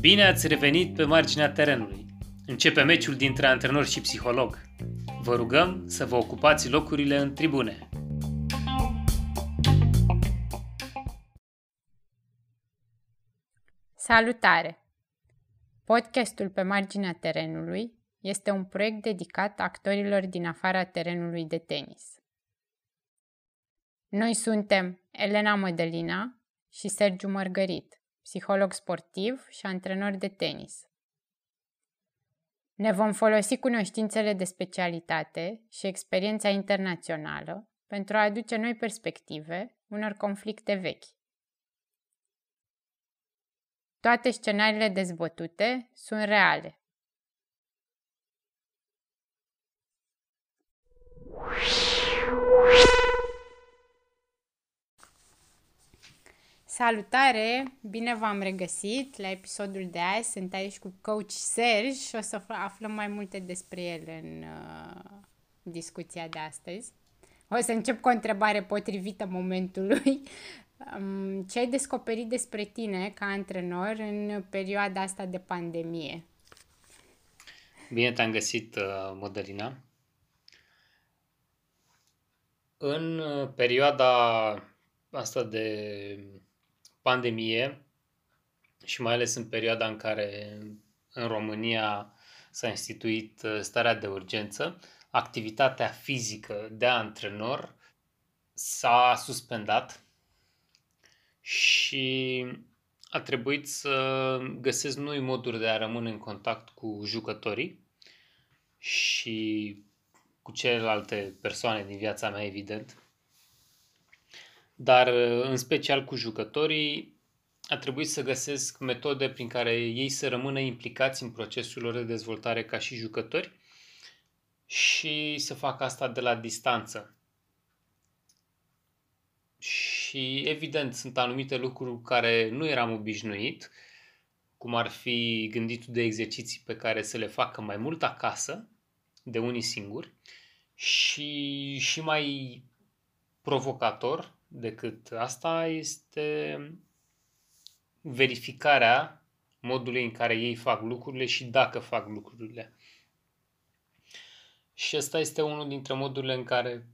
Bine ați revenit pe marginea terenului. Începe meciul dintre antrenor și psiholog. Vă rugăm să vă ocupați locurile în tribune. Salutare! Podcastul pe marginea terenului este un proiect dedicat actorilor din afara terenului de tenis. Noi suntem Elena Mădălina și Sergiu Mărgărit, psiholog sportiv și antrenor de tenis. Ne vom folosi cunoștințele de specialitate și experiența internațională pentru a aduce noi perspective unor conflicte vechi. Toate scenariile dezbătute sunt reale. Salutare! Bine v-am regăsit la episodul de azi. Sunt aici cu coach Serge și o să aflăm mai multe despre el în uh, discuția de astăzi. O să încep cu o întrebare potrivită momentului. Um, ce ai descoperit despre tine ca antrenor în perioada asta de pandemie? Bine te-am găsit, uh, Modelina. În uh, perioada asta de pandemie și mai ales în perioada în care în România s-a instituit uh, starea de urgență, activitatea fizică de antrenor s-a suspendat și a trebuit să găsesc noi moduri de a rămâne în contact cu jucătorii și cu celelalte persoane din viața mea, evident. Dar în special cu jucătorii a trebuit să găsesc metode prin care ei să rămână implicați în procesul lor de dezvoltare ca și jucători și să facă asta de la distanță. Și evident sunt anumite lucruri cu care nu eram obișnuit, cum ar fi gânditul de exerciții pe care să le facă mai mult acasă, de unii singuri, și, și mai provocator decât asta este verificarea modului în care ei fac lucrurile și dacă fac lucrurile. Și ăsta este unul dintre modurile în care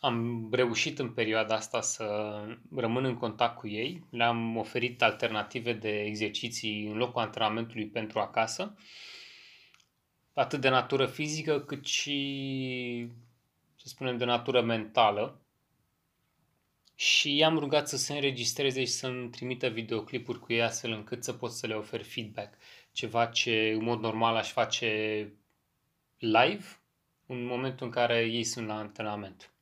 am reușit în perioada asta să rămân în contact cu ei. Le-am oferit alternative de exerciții în locul antrenamentului pentru acasă, atât de natură fizică cât și, să spunem, de natură mentală. Și i-am rugat să se înregistreze și să-mi trimită videoclipuri cu ei astfel încât să pot să le ofer feedback. Ceva ce în mod normal aș face live în momentul în care ei sunt la antrenament.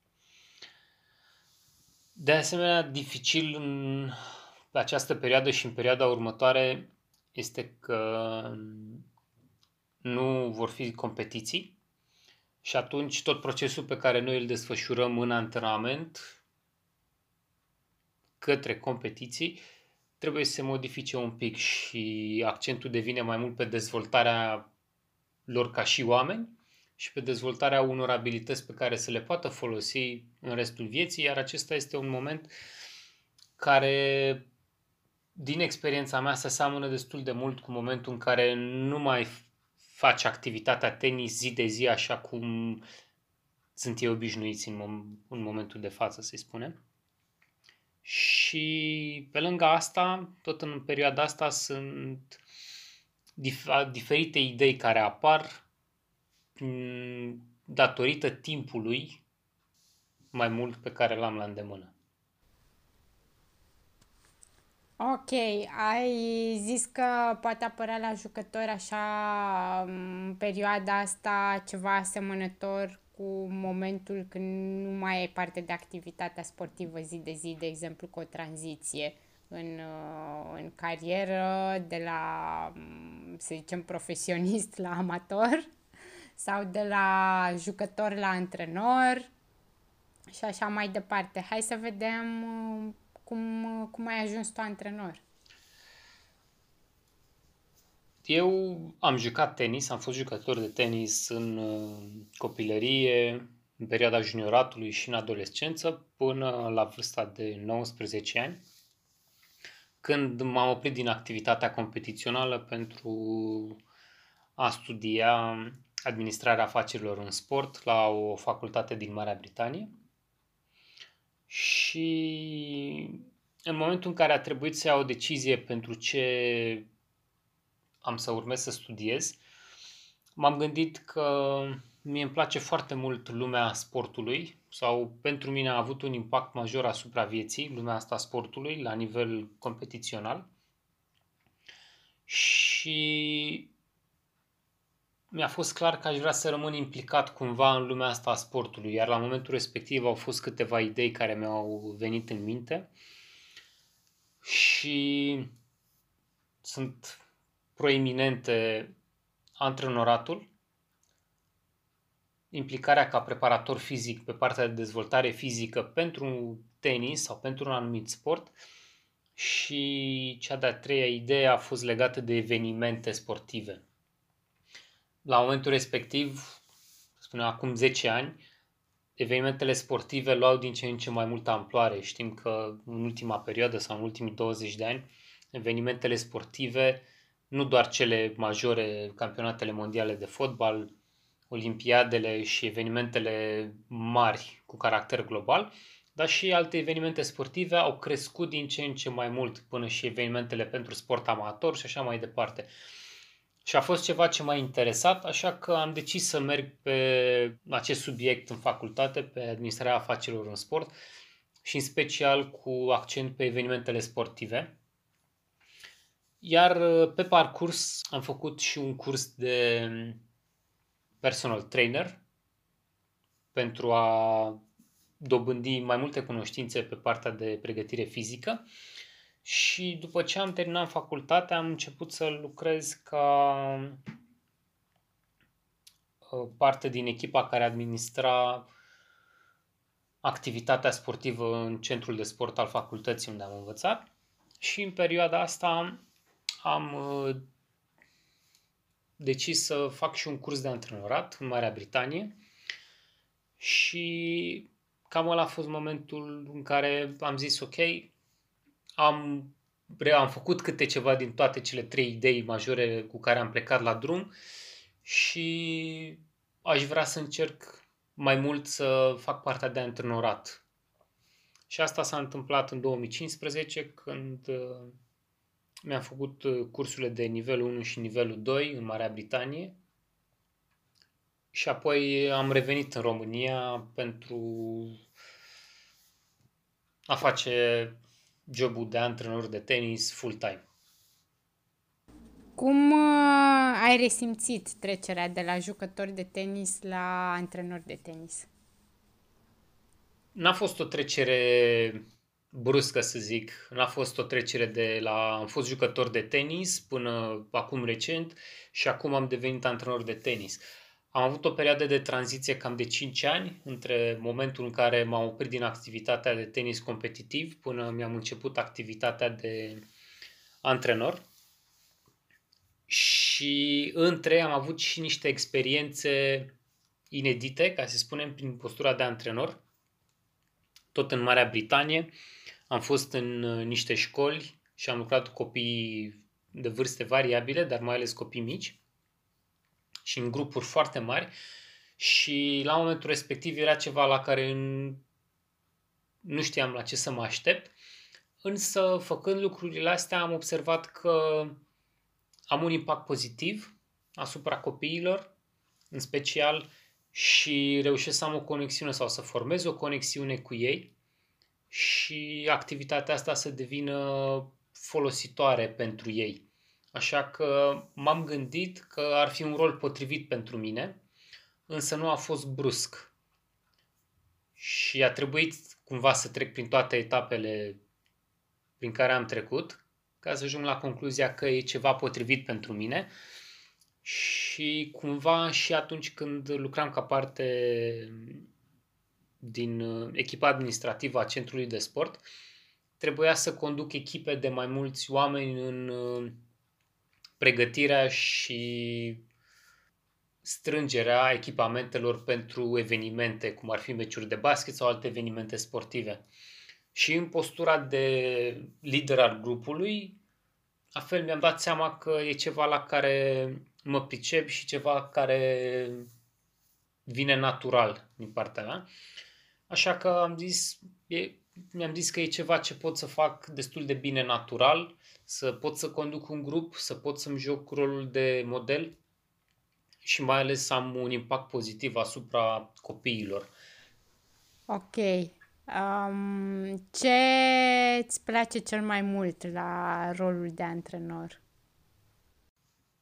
De asemenea, dificil în această perioadă și în perioada următoare este că nu vor fi competiții și atunci tot procesul pe care noi îl desfășurăm în antrenament către competiții trebuie să se modifice un pic și accentul devine mai mult pe dezvoltarea lor ca și oameni și pe dezvoltarea unor abilități pe care să le poată folosi în restul vieții, iar acesta este un moment care, din experiența mea, se seamănă destul de mult cu momentul în care nu mai faci activitatea tenis zi de zi așa cum sunt ei obișnuiți în, mom- în momentul de față, să-i spunem. Și pe lângă asta, tot în perioada asta, sunt dif- diferite idei care apar datorită timpului mai mult pe care l-am la îndemână. Ok, ai zis că poate apărea la jucători așa în perioada asta ceva asemănător cu momentul când nu mai ai parte de activitatea sportivă zi de zi, de exemplu cu o tranziție în, în carieră de la, să zicem, profesionist la amator? sau de la jucător la antrenor și așa mai departe. Hai să vedem uh, cum, uh, cum ai ajuns tu antrenor. Eu am jucat tenis, am fost jucător de tenis în uh, copilărie, în perioada junioratului și în adolescență, până la vârsta de 19 ani. când m-am oprit din activitatea competițională pentru a studia administrarea afacerilor în sport la o facultate din Marea Britanie. Și în momentul în care a trebuit să iau o decizie pentru ce am să urmez să studiez, m-am gândit că mie îmi place foarte mult lumea sportului sau pentru mine a avut un impact major asupra vieții, lumea asta a sportului, la nivel competițional. Și mi-a fost clar că aș vrea să rămân implicat cumva în lumea asta a sportului, iar la momentul respectiv au fost câteva idei care mi-au venit în minte și sunt proeminente antrenoratul, implicarea ca preparator fizic pe partea de dezvoltare fizică pentru tenis sau pentru un anumit sport și cea de-a treia idee a fost legată de evenimente sportive. La momentul respectiv, spunem acum 10 ani, evenimentele sportive luau din ce în ce mai multă amploare. Știm că în ultima perioadă sau în ultimii 20 de ani, evenimentele sportive, nu doar cele majore, campionatele mondiale de fotbal, olimpiadele și evenimentele mari cu caracter global, dar și alte evenimente sportive au crescut din ce în ce mai mult, până și evenimentele pentru sport amator și așa mai departe. Și a fost ceva ce m-a interesat, așa că am decis să merg pe acest subiect în facultate, pe administrarea afacerilor în sport și în special cu accent pe evenimentele sportive. Iar pe parcurs am făcut și un curs de personal trainer pentru a dobândi mai multe cunoștințe pe partea de pregătire fizică. Și după ce am terminat facultatea am început să lucrez ca uh, parte din echipa care administra activitatea sportivă în centrul de sport al facultății unde am învățat. Și în perioada asta am uh, decis să fac și un curs de antrenorat în Marea Britanie și cam ăla a fost momentul în care am zis ok, am, am făcut câte ceva din toate cele trei idei majore cu care am plecat la drum și aș vrea să încerc mai mult să fac partea de antrenorat. Și asta s-a întâmplat în 2015 când uh, mi-am făcut uh, cursurile de nivelul 1 și nivelul 2 în Marea Britanie și apoi am revenit în România pentru a face jobul de antrenor de tenis full-time. Cum uh, ai resimțit trecerea de la jucător de tenis la antrenor de tenis? N-a fost o trecere bruscă, să zic. N-a fost o trecere de la... Am fost jucător de tenis până acum recent și acum am devenit antrenor de tenis. Am avut o perioadă de tranziție cam de 5 ani între momentul în care m-am oprit din activitatea de tenis competitiv până mi-am început activitatea de antrenor. Și între am avut și niște experiențe inedite, ca să spunem, prin postura de antrenor, tot în Marea Britanie. Am fost în uh, niște școli și am lucrat cu copii de vârste variabile, dar mai ales copii mici și în grupuri foarte mari și la momentul respectiv era ceva la care nu știam la ce să mă aștept, însă făcând lucrurile astea am observat că am un impact pozitiv asupra copiilor, în special, și reușesc să am o conexiune sau să formez o conexiune cu ei și activitatea asta să devină folositoare pentru ei. Așa că m-am gândit că ar fi un rol potrivit pentru mine, însă nu a fost brusc. Și a trebuit cumva să trec prin toate etapele prin care am trecut ca să ajung la concluzia că e ceva potrivit pentru mine. Și cumva și atunci când lucram ca parte din echipa administrativă a centrului de sport, trebuia să conduc echipe de mai mulți oameni în pregătirea și strângerea echipamentelor pentru evenimente, cum ar fi meciuri de basket sau alte evenimente sportive. Și în postura de lider al grupului, la fel mi-am dat seama că e ceva la care mă pricep și ceva care vine natural din partea mea. Așa că am zis, e, mi-am zis că e ceva ce pot să fac destul de bine natural, să pot să conduc un grup, să pot să-mi joc rolul de model și mai ales să am un impact pozitiv asupra copiilor. Ok. Um, ce îți place cel mai mult la rolul de antrenor?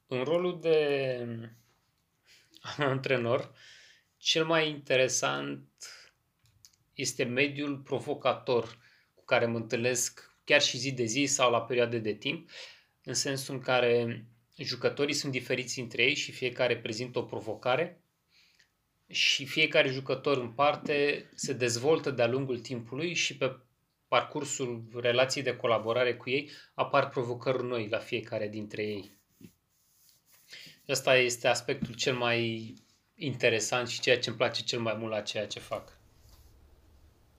În rolul de antrenor, cel mai interesant este mediul provocator cu care mă întâlnesc chiar și zi de zi sau la perioade de timp, în sensul în care jucătorii sunt diferiți între ei și fiecare prezintă o provocare și fiecare jucător în parte se dezvoltă de-a lungul timpului și pe parcursul relației de colaborare cu ei apar provocări noi la fiecare dintre ei. Asta este aspectul cel mai interesant și ceea ce îmi place cel mai mult la ceea ce fac.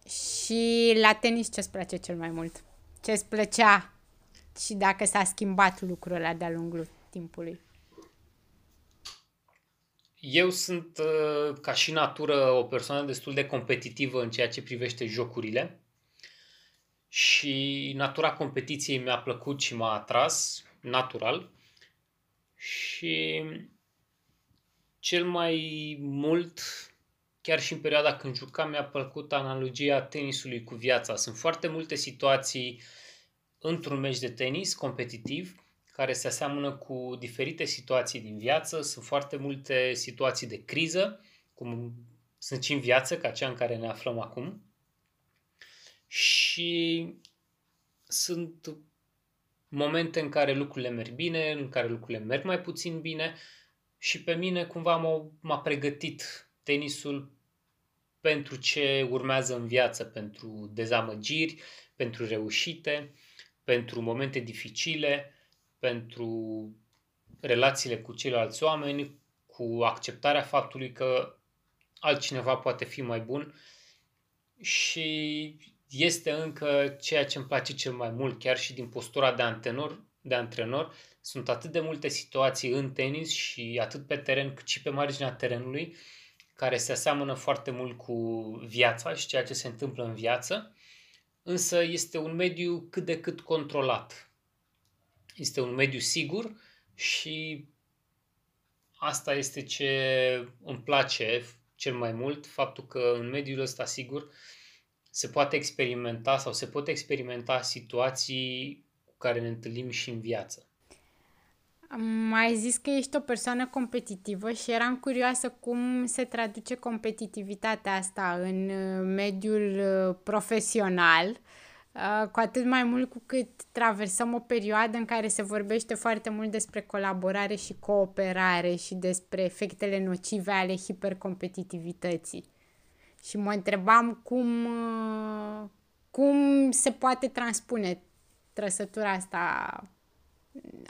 Și la tenis ce îți place cel mai mult? Ce îți plăcea și dacă s-a schimbat lucrul ăla de-a lungul timpului? Eu sunt, uh, ca și natură, o persoană destul de competitivă în ceea ce privește jocurile și natura competiției mi-a plăcut și m-a atras, natural. Și cel mai mult, chiar și în perioada când jucam, mi-a plăcut analogia tenisului cu viața. Sunt foarte multe situații într-un meci de tenis competitiv care se aseamănă cu diferite situații din viață. Sunt foarte multe situații de criză, cum sunt și în viață, ca cea în care ne aflăm acum. Și sunt momente în care lucrurile merg bine, în care lucrurile merg mai puțin bine și pe mine cumva m-a, m-a pregătit tenisul pentru ce urmează în viață, pentru dezamăgiri, pentru reușite, pentru momente dificile, pentru relațiile cu ceilalți oameni, cu acceptarea faptului că altcineva poate fi mai bun. Și este încă ceea ce îmi place cel mai mult, chiar și din postura de antrenor, de antrenor. Sunt atât de multe situații în tenis și atât pe teren cât și pe marginea terenului care se aseamănă foarte mult cu viața și ceea ce se întâmplă în viață, însă este un mediu cât de cât controlat este un mediu sigur și asta este ce îmi place cel mai mult, faptul că în mediul ăsta sigur se poate experimenta sau se pot experimenta situații cu care ne întâlnim și în viață. Mai zis că ești o persoană competitivă și eram curioasă cum se traduce competitivitatea asta în uh, mediul uh, profesional Uh, cu atât mai mult cu cât traversăm o perioadă în care se vorbește foarte mult despre colaborare și cooperare și despre efectele nocive ale hipercompetitivității. Și mă întrebam cum, uh, cum se poate transpune trăsătura asta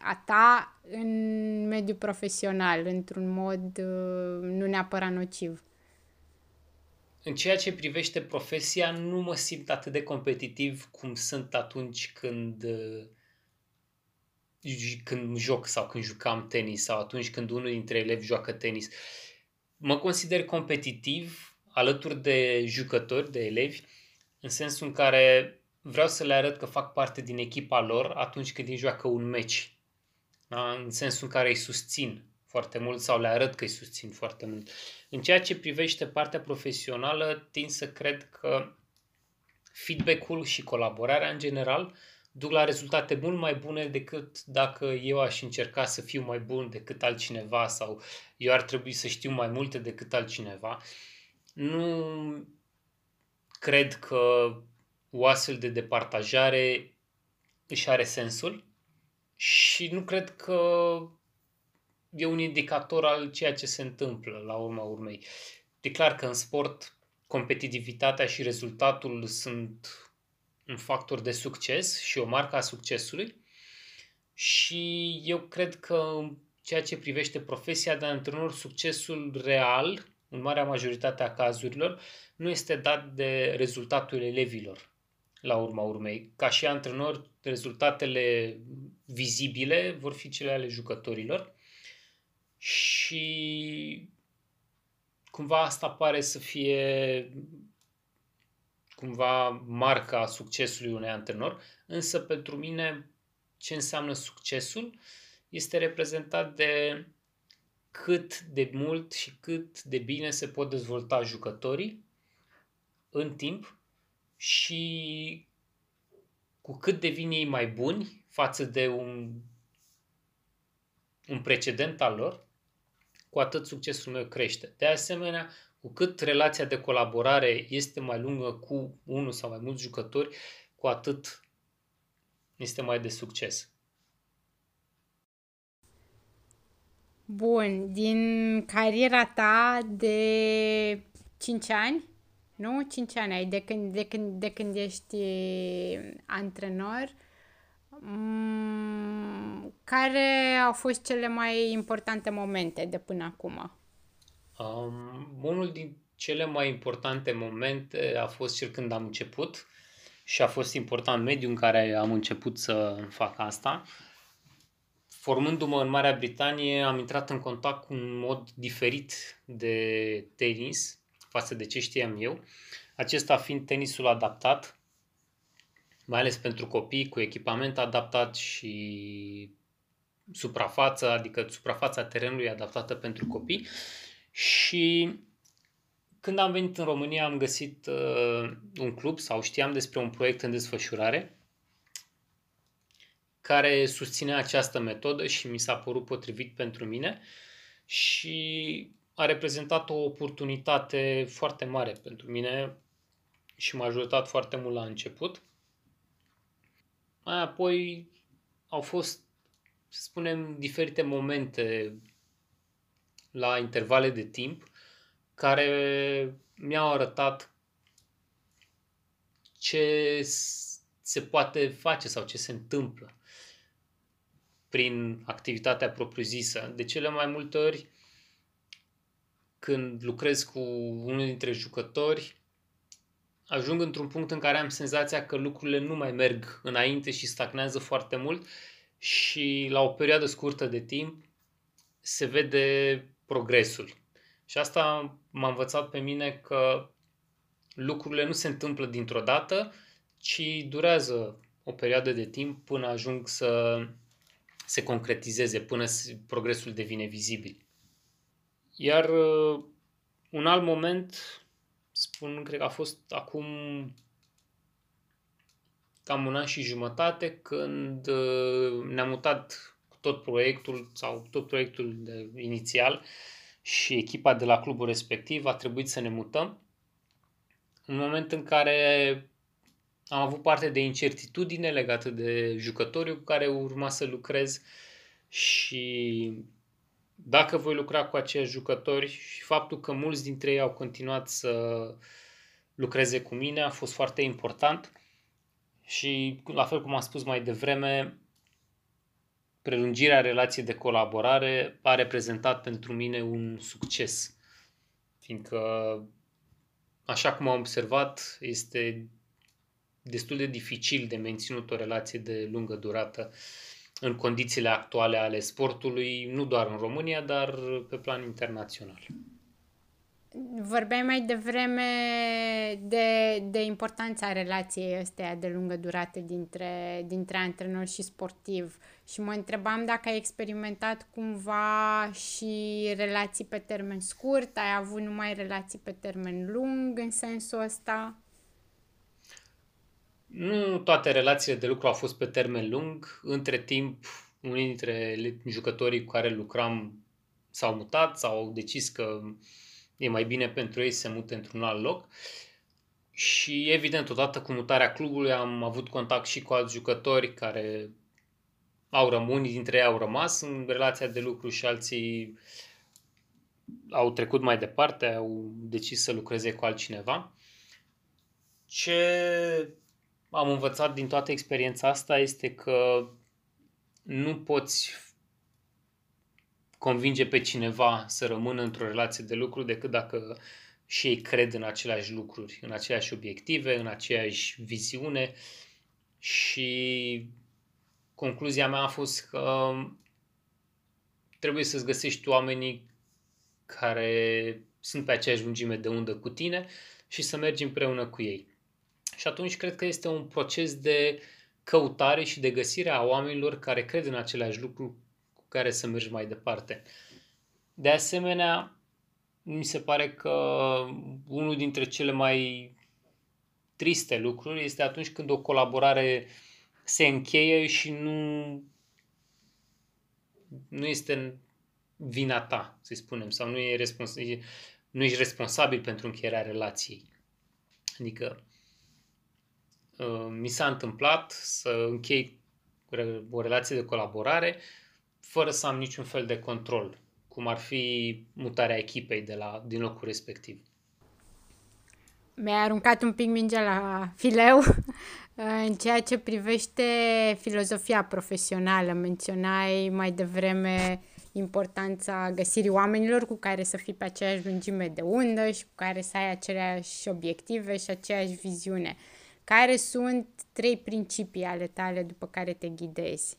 a ta în mediul profesional, într-un mod uh, nu neapărat nociv în ceea ce privește profesia, nu mă simt atât de competitiv cum sunt atunci când uh, când joc sau când jucam tenis sau atunci când unul dintre elevi joacă tenis. Mă consider competitiv alături de jucători, de elevi, în sensul în care vreau să le arăt că fac parte din echipa lor atunci când îi joacă un meci. Da? În sensul în care îi susțin foarte mult sau le arăt că îi susțin foarte mult. În ceea ce privește partea profesională, tind să cred că feedback-ul și colaborarea în general duc la rezultate mult mai bune decât dacă eu aș încerca să fiu mai bun decât altcineva sau eu ar trebui să știu mai multe decât altcineva. Nu cred că o astfel de departajare își are sensul și nu cred că e un indicator al ceea ce se întâmplă la urma urmei. E clar că în sport competitivitatea și rezultatul sunt un factor de succes și o marcă a succesului și eu cred că în ceea ce privește profesia de antrenor, succesul real, în marea majoritate a cazurilor, nu este dat de rezultatul elevilor, la urma urmei. Ca și antrenor, rezultatele vizibile vor fi cele ale jucătorilor și cumva asta pare să fie cumva marca succesului unui antrenor, însă pentru mine ce înseamnă succesul este reprezentat de cât de mult și cât de bine se pot dezvolta jucătorii în timp și cu cât devin ei mai buni față de un, un precedent al lor, cu atât succesul meu crește. De asemenea, cu cât relația de colaborare este mai lungă cu unul sau mai mulți jucători, cu atât este mai de succes. Bun, din cariera ta de 5 ani, nu? 5 ani ai, de când, de când, de când ești antrenor, mm, care au fost cele mai importante momente de până acum? Um, unul din cele mai importante momente a fost cel când am început și a fost important mediul în care am început să fac asta. Formându-mă în Marea Britanie, am intrat în contact cu un mod diferit de tenis față de ce știam eu. Acesta fiind tenisul adaptat, mai ales pentru copii, cu echipament adaptat și suprafață, adică suprafața terenului adaptată pentru copii. Și când am venit în România am găsit uh, un club sau știam despre un proiect în desfășurare care susține această metodă și mi s-a părut potrivit pentru mine și a reprezentat o oportunitate foarte mare pentru mine și m-a ajutat foarte mult la început. Mai apoi au fost, să spunem, diferite momente la intervale de timp care mi-au arătat ce se poate face sau ce se întâmplă prin activitatea propriu-zisă. De cele mai multe ori, când lucrez cu unul dintre jucători, ajung într-un punct în care am senzația că lucrurile nu mai merg înainte și stagnează foarte mult și la o perioadă scurtă de timp se vede progresul. Și asta m-a învățat pe mine că lucrurile nu se întâmplă dintr-o dată, ci durează o perioadă de timp până ajung să se concretizeze, până progresul devine vizibil. Iar uh, un alt moment, spun, cred că a fost acum cam un an și jumătate, când uh, ne-am mutat tot proiectul sau tot proiectul de, inițial și echipa de la clubul respectiv a trebuit să ne mutăm. În moment în care am avut parte de incertitudine legată de jucătorii cu care urma să lucrez și dacă voi lucra cu aceiași jucători și faptul că mulți dintre ei au continuat să lucreze cu mine a fost foarte important și la fel cum am spus mai devreme, prelungirea relației de colaborare a reprezentat pentru mine un succes. Fiindcă, așa cum am observat, este destul de dificil de menținut o relație de lungă durată în condițiile actuale ale sportului, nu doar în România, dar pe plan internațional. Vorbeai mai devreme de, de importanța relației astea de lungă durată dintre, dintre antrenor și sportiv și mă întrebam dacă ai experimentat cumva și relații pe termen scurt, ai avut numai relații pe termen lung în sensul ăsta? Nu toate relațiile de lucru au fost pe termen lung. Între timp, unii dintre jucătorii cu care lucram s-au mutat sau au decis că e mai bine pentru ei să se mute într-un alt loc. Și evident, odată cu mutarea clubului am avut contact și cu alți jucători care au rămas, unii dintre ei au rămas în relația de lucru și alții au trecut mai departe, au decis să lucreze cu altcineva. Ce am învățat din toată experiența asta este că nu poți convinge pe cineva să rămână într-o relație de lucru decât dacă și ei cred în aceleași lucruri, în aceleași obiective, în aceeași viziune și concluzia mea a fost că trebuie să-ți găsești oamenii care sunt pe aceeași lungime de undă cu tine și să mergi împreună cu ei. Și atunci cred că este un proces de căutare și de găsire a oamenilor care cred în aceleași lucruri cu care să mergi mai departe. De asemenea, mi se pare că unul dintre cele mai triste lucruri este atunci când o colaborare se încheie și nu, nu este vina ta, să spunem, sau nu, e respons- nu ești responsabil pentru încheierea relației. Adică uh, mi s-a întâmplat să închei o relație de colaborare fără să am niciun fel de control, cum ar fi mutarea echipei de la, din locul respectiv. Mi-a aruncat un pic mingea la fileu în ceea ce privește filozofia profesională. Menționai mai devreme importanța găsirii oamenilor cu care să fii pe aceeași lungime de undă și cu care să ai aceleași obiective și aceeași viziune. Care sunt trei principii ale tale după care te ghidezi?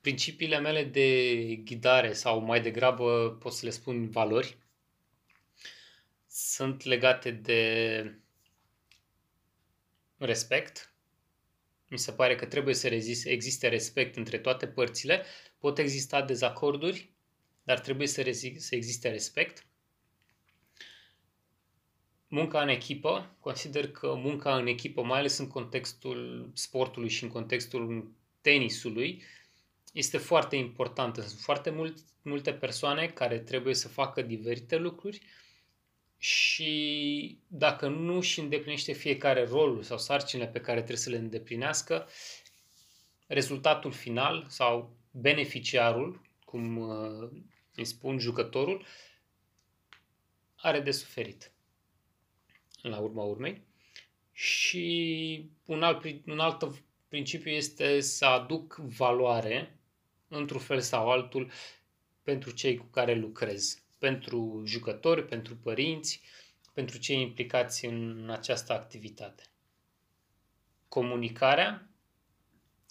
Principiile mele de ghidare sau mai degrabă pot să le spun valori sunt legate de respect. Mi se pare că trebuie să existe respect între toate părțile. Pot exista dezacorduri, dar trebuie să, să existe respect. Munca în echipă, consider că munca în echipă, mai ales în contextul sportului și în contextul tenisului, este foarte importantă. Sunt foarte mult, multe persoane care trebuie să facă diferite lucruri și dacă nu își îndeplinește fiecare rolul sau sarcinile pe care trebuie să le îndeplinească, rezultatul final sau beneficiarul, cum uh, îi spun jucătorul, are de suferit la urma urmei. Și un alt, un alt principiu este să aduc valoare, într-un fel sau altul, pentru cei cu care lucrez pentru jucători, pentru părinți, pentru cei implicați în această activitate. Comunicarea,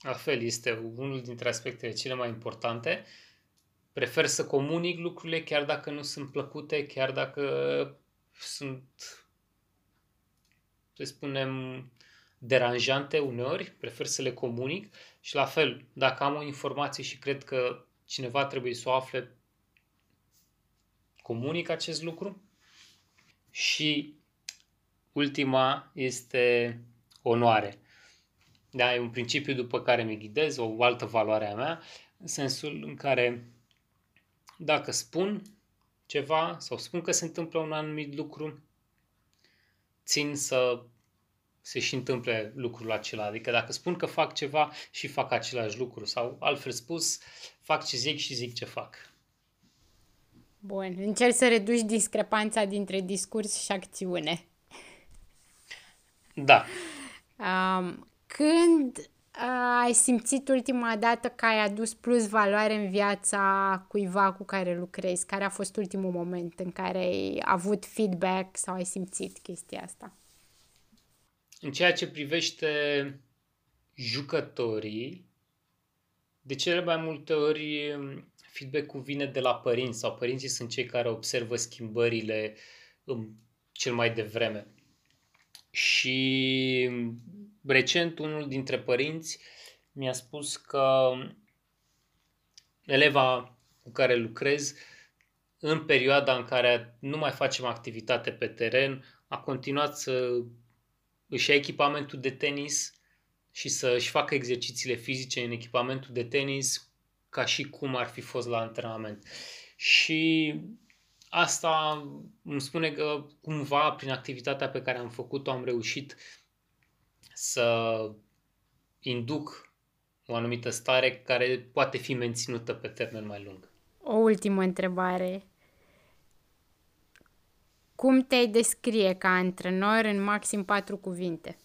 la fel, este unul dintre aspectele cele mai importante. Prefer să comunic lucrurile chiar dacă nu sunt plăcute, chiar dacă sunt, să spunem, deranjante uneori, prefer să le comunic și la fel, dacă am o informație și cred că cineva trebuie să o afle, comunic acest lucru. Și ultima este onoare. Da, e un principiu după care mi ghidez, o altă valoare a mea, în sensul în care dacă spun ceva sau spun că se întâmplă un anumit lucru, țin să se și întâmple lucrul acela. Adică dacă spun că fac ceva și fac același lucru sau altfel spus, fac ce zic și zic ce fac. Bun, încerci să reduci discrepanța dintre discurs și acțiune. Da. Um, când uh, ai simțit ultima dată că ai adus plus valoare în viața cuiva cu care lucrezi? Care a fost ultimul moment în care ai avut feedback sau ai simțit chestia asta? În ceea ce privește jucătorii, de cele mai multe ori feedback-ul vine de la părinți sau părinții sunt cei care observă schimbările în cel mai devreme. Și recent unul dintre părinți mi-a spus că eleva cu care lucrez în perioada în care nu mai facem activitate pe teren, a continuat să își ia echipamentul de tenis și să își facă exercițiile fizice în echipamentul de tenis ca și cum ar fi fost la antrenament. Și asta îmi spune că cumva prin activitatea pe care am făcut-o am reușit să induc o anumită stare care poate fi menținută pe termen mai lung. O ultimă întrebare. Cum te-ai descrie ca antrenor în maxim patru cuvinte?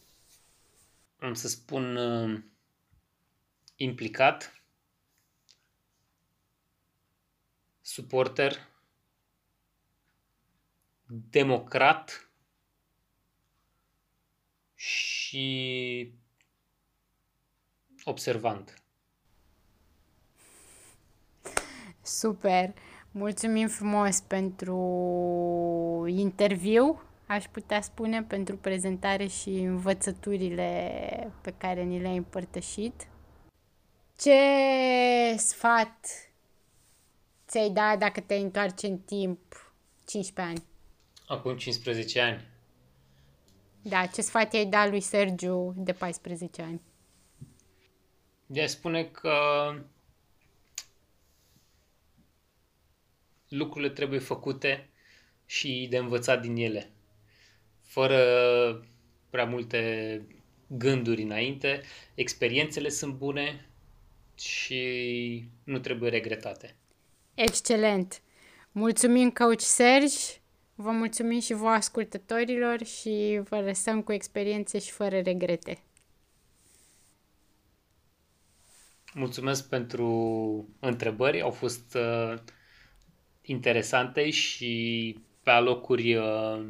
Am să spun uh, implicat, suporter, democrat și observant. Super! Mulțumim frumos pentru interviu, aș putea spune, pentru prezentare și învățăturile pe care ni le-ai împărtășit. Ce sfat ți-ai da dacă te întoarce în timp 15 ani? Acum 15 ani. Da, ce sfat i-ai da lui Sergiu de 14 ani? De a spune că lucrurile trebuie făcute și de învățat din ele. Fără prea multe gânduri înainte, experiențele sunt bune și nu trebuie regretate. Excelent! Mulțumim, Coach Sergi, vă mulțumim și vouă ascultătorilor și vă lăsăm cu experiențe și fără regrete. Mulțumesc pentru întrebări, au fost uh, interesante și pe alocuri uh,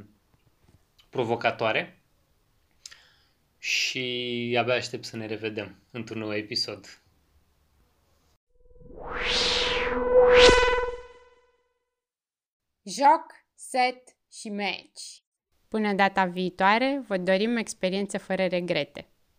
provocatoare și abia aștept să ne revedem într-un nou episod. Joc, set și meci. Până data viitoare, vă dorim experiențe fără regrete.